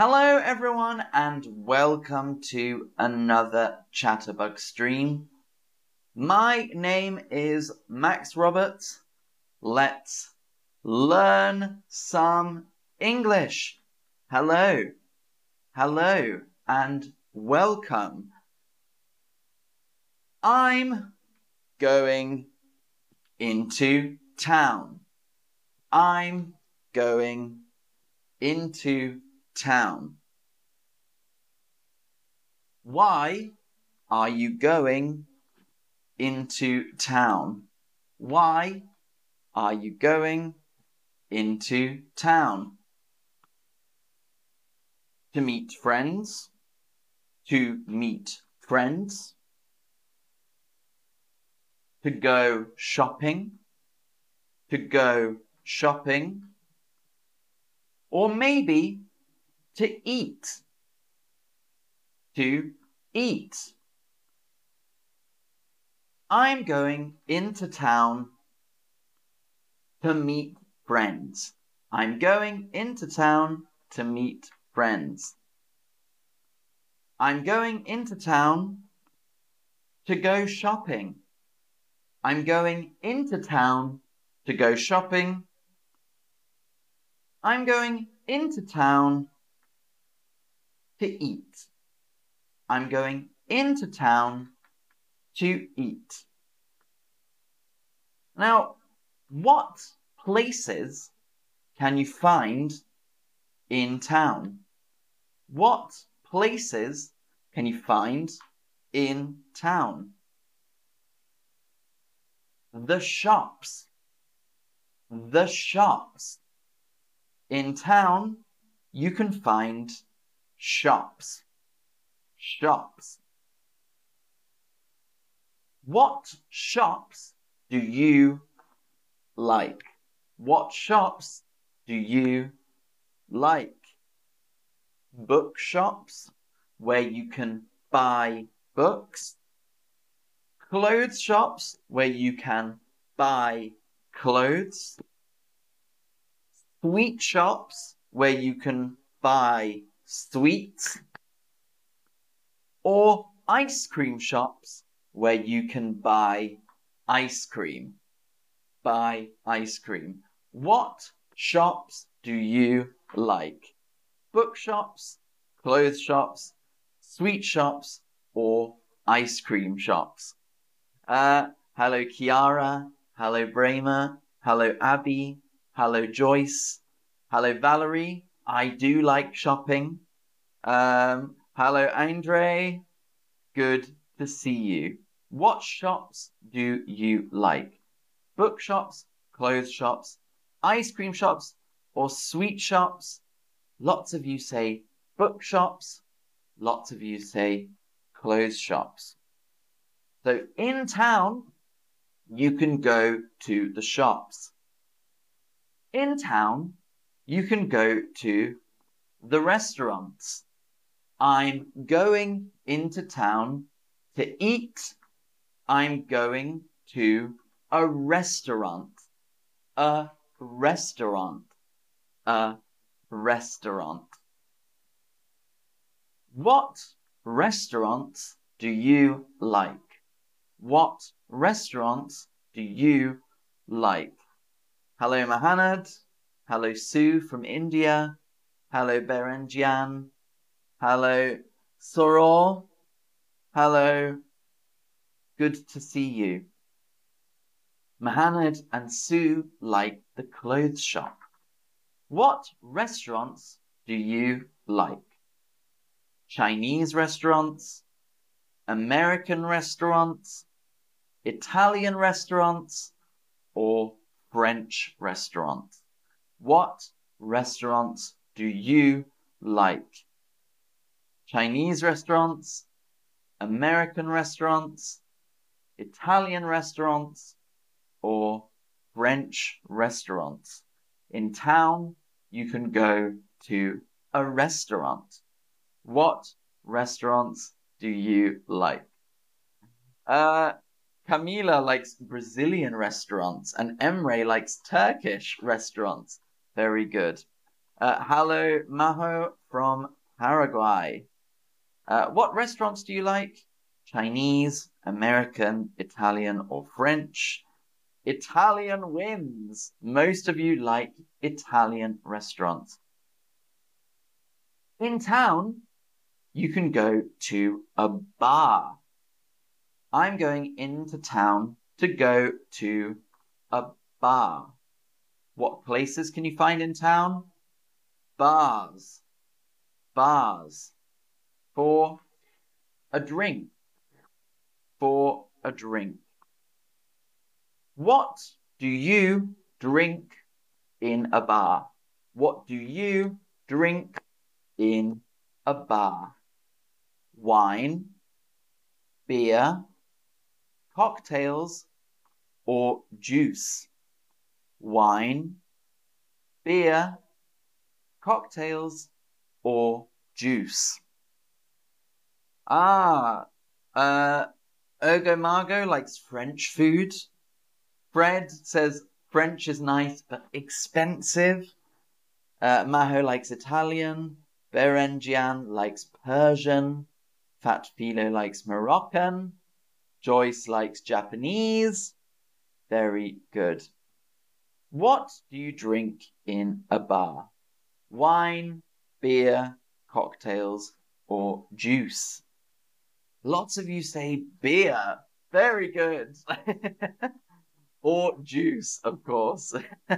Hello, everyone, and welcome to another Chatterbug stream. My name is Max Roberts. Let's learn some English. Hello, hello, and welcome. I'm going into town. I'm going into town. Why are you going into town? Why are you going into town? To meet friends. To meet friends. To go shopping. To go shopping. Or maybe to eat. To eat. I'm going into town to meet friends. I'm going into town to meet friends. I'm going into town to go shopping. I'm going into town to go shopping. I'm going into town to eat. I'm going into town to eat. Now, what places can you find in town? What places can you find in town? The shops. The shops. In town, you can find shops. Shops. What shops do you like? What shops do you like? Bookshops, where you can buy books. Clothes shops, where you can buy clothes. Sweet shops, where you can buy sweets. Or ice cream shops, where you can buy ice cream. Buy ice cream. What shops do you like? Bookshops, clothes shops, sweet shops, or ice cream shops? Uh, hello, Kiara. Hello, Bremer. Hello, Abby. Hello, Joyce. Hello, Valerie. I do like shopping. Um, hello, Andre. Good to see you. What shops do you like? Bookshops, clothes shops, ice cream shops, or sweet shops? Lots of you say bookshops. Lots of you say clothes shops. So in town, you can go to the shops. In town, you can go to the restaurants. I'm going into town to eat. I'm going to a restaurant. A restaurant. A restaurant. What restaurants do you like? What restaurants do you like? Hello, Mahanad. Hello, Sue from India. Hello, Berenjian. Hello, Soror. Hello. Good to see you. Mahanad and Sue like the clothes shop. What restaurants do you like? Chinese restaurants, American restaurants, Italian restaurants, or French restaurants? What restaurants do you like? Chinese restaurants, American restaurants, Italian restaurants, or French restaurants. In town, you can go to a restaurant. What restaurants do you like? Uh, Camila likes Brazilian restaurants and Emre likes Turkish restaurants. Very good. Uh, hello, Maho from Paraguay. Uh, what restaurants do you like? Chinese, American, Italian, or French? Italian wins. Most of you like Italian restaurants. In town, you can go to a bar. I'm going into town to go to a bar. What places can you find in town? Bars. Bars. For a drink. For a drink. What do you drink in a bar? What do you drink in a bar? Wine, beer, cocktails, or juice? Wine, beer, cocktails, or juice? Ah, uh, Ergo Margot likes French food. Fred says French is nice but expensive. Uh, Maho likes Italian. Berenjian likes Persian. Fat Philo likes Moroccan. Joyce likes Japanese. Very good. What do you drink in a bar? Wine, beer, cocktails, or juice? Lots of you say beer. Very good. or juice, of course.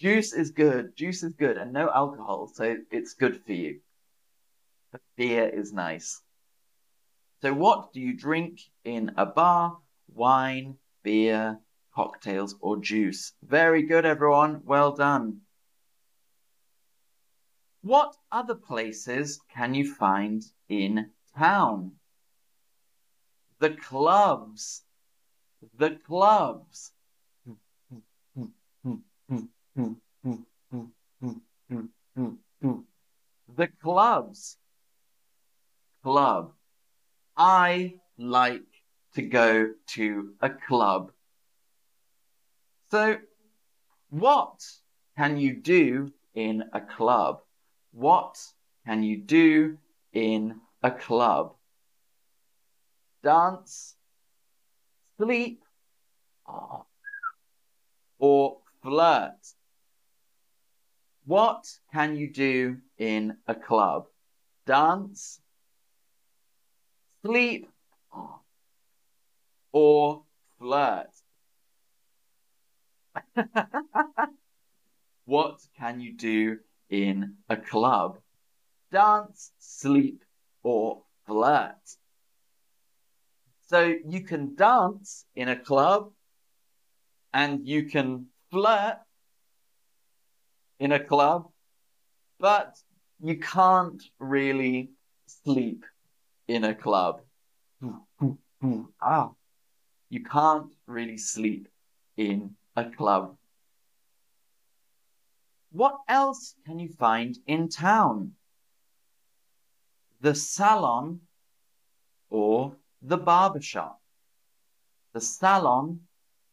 juice is good. Juice is good and no alcohol, so it's good for you. But beer is nice. So, what do you drink in a bar? Wine, beer, cocktails, or juice? Very good, everyone. Well done. What other places can you find in town? The clubs the clubs. The clubs. Club. I like to go to a club. So, what can you do in a club? What can you do in a club? Dance, sleep, or flirt. What can you do in a club? Dance, sleep, or flirt? what can you do in a club? Dance, sleep, or flirt? So you can dance in a club and you can flirt in a club, but you can't really sleep in a club. Hmm, hmm, hmm. ah, you can't really sleep in a club. What else can you find in town? The salon or the barber shop, the salon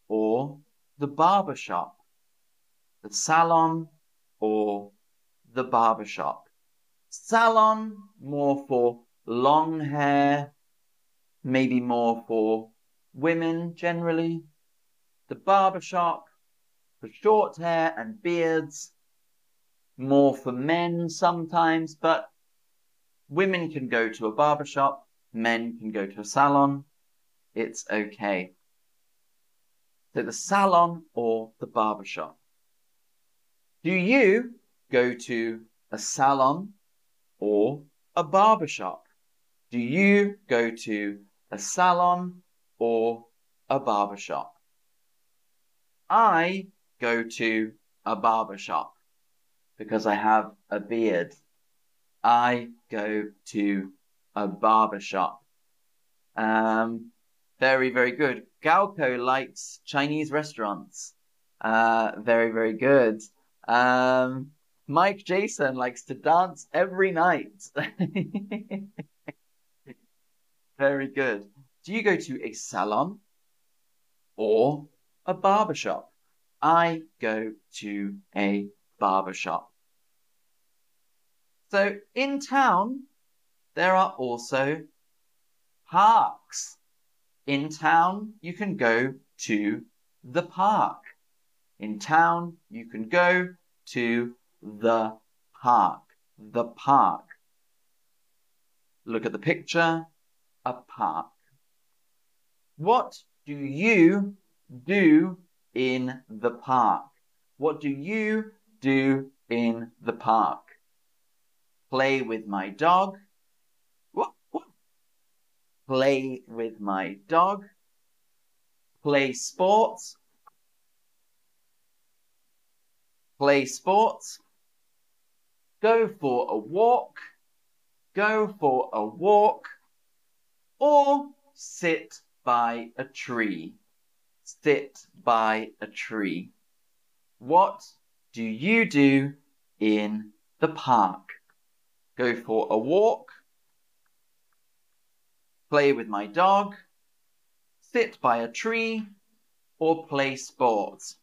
or the barber shop, the salon or the barber shop. Salon more for long hair, maybe more for women generally. The barber shop for short hair and beards, more for men sometimes, but women can go to a barber shop men can go to a salon. It's okay. So the salon or the barber shop. Do you go to a salon or a barber shop? Do you go to a salon or a barber shop? I go to a barber shop because I have a beard. I go to a barber shop. Um, very, very good. Galco likes Chinese restaurants. Uh, very, very good. Um, Mike Jason likes to dance every night. very good. Do you go to a salon or a barber shop? I go to a barber shop. So in town, there are also parks. In town, you can go to the park. In town, you can go to the park. The park. Look at the picture. A park. What do you do in the park? What do you do in the park? Play with my dog. Play with my dog. Play sports. Play sports. Go for a walk. Go for a walk. Or sit by a tree. Sit by a tree. What do you do in the park? Go for a walk. Play with my dog. Sit by a tree. Or play sports.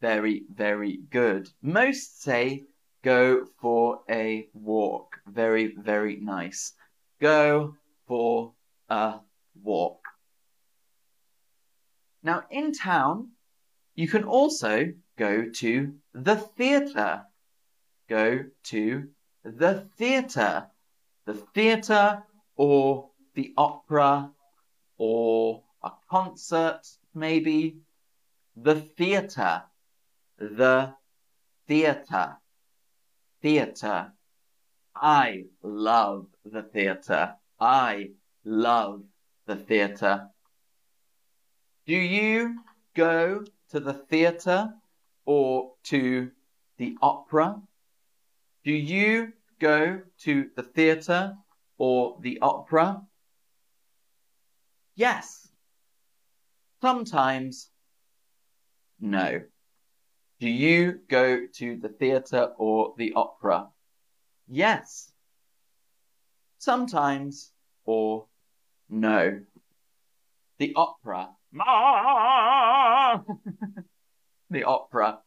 Very, very good. Most say go for a walk. Very, very nice. Go for a walk. Now, in town, you can also go to the theatre. Go to the theatre. The theatre or the opera or a concert, maybe. The theatre. The theatre. Theatre. I love the theatre. I love the theatre. Do you go to the theatre or to the opera? Do you go to the theatre or the opera? Yes. Sometimes, no. Do you go to the theatre or the opera? Yes. Sometimes or no. The opera. the opera.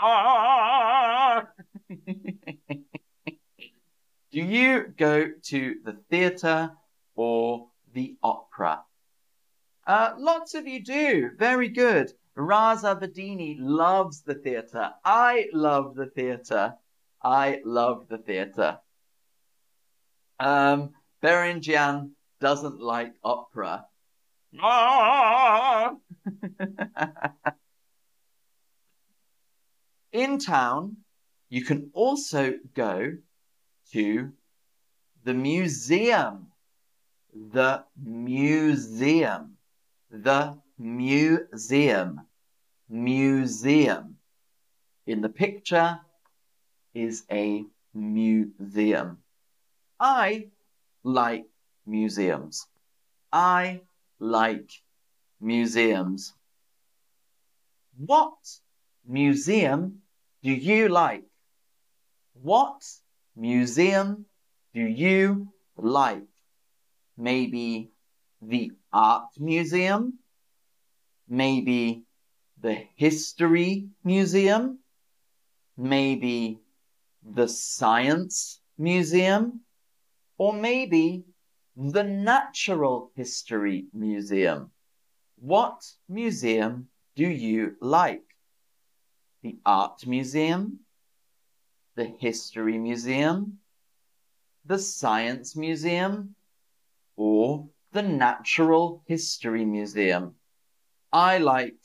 Do you go to the theatre or the opera? Uh, lots of you do. Very good. Raza Badini loves the theatre. I love the theatre. I love the theatre. Um, Berenjian doesn't like opera. In town, you can also go to the museum. The museum. The museum. Museum. In the picture is a museum. I like museums. I like museums. What museum do you like? What museum do you like? Maybe the art museum? Maybe the history museum? Maybe the science museum? Or maybe the Natural History Museum. What museum do you like? The Art Museum? The History Museum? The Science Museum? Or the Natural History Museum? I like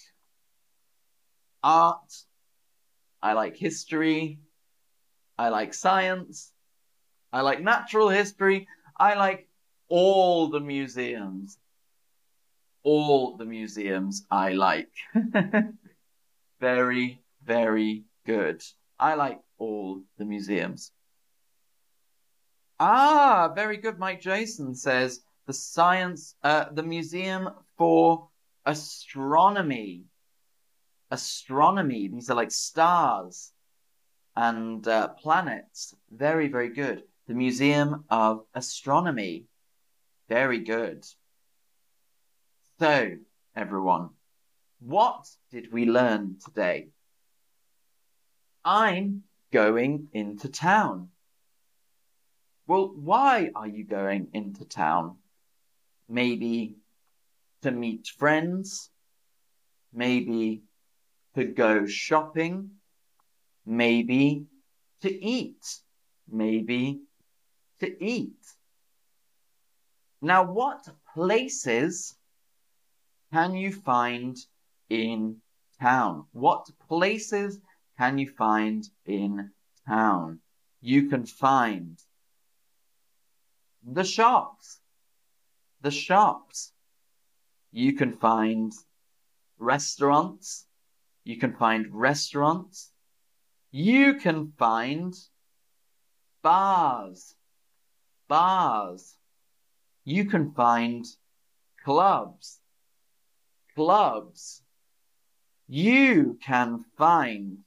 art. I like history. I like science. I like natural history. I like all the museums. All the museums I like. very, very good. I like all the museums. Ah, very good. Mike Jason says the science, uh, the Museum for Astronomy. Astronomy. These are like stars and uh, planets. Very, very good the Museum of Astronomy. Very good. So, everyone, what did we learn today? I'm going into town. Well, why are you going into town? Maybe to meet friends, maybe to go shopping, maybe to eat, maybe to eat. Now, what places can you find in town? What places can you find in town? You can find the shops, the shops. You can find restaurants, you can find restaurants. You can find bars, bars. You can find clubs, clubs. You can find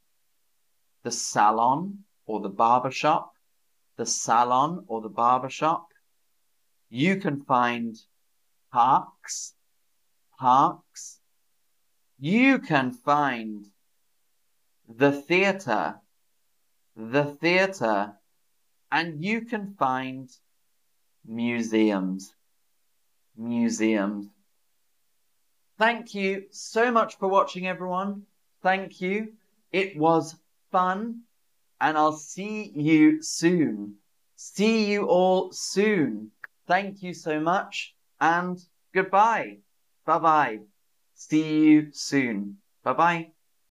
the salon or the barber shop, the salon or the barber shop. You can find parks, parks. You can find the theatre, the theatre, and you can find museums, museums. Thank you so much for watching, everyone. Thank you. It was fun, and I'll see you soon. See you all soon. Thank you so much, and goodbye. Bye bye. See you soon. Bye bye.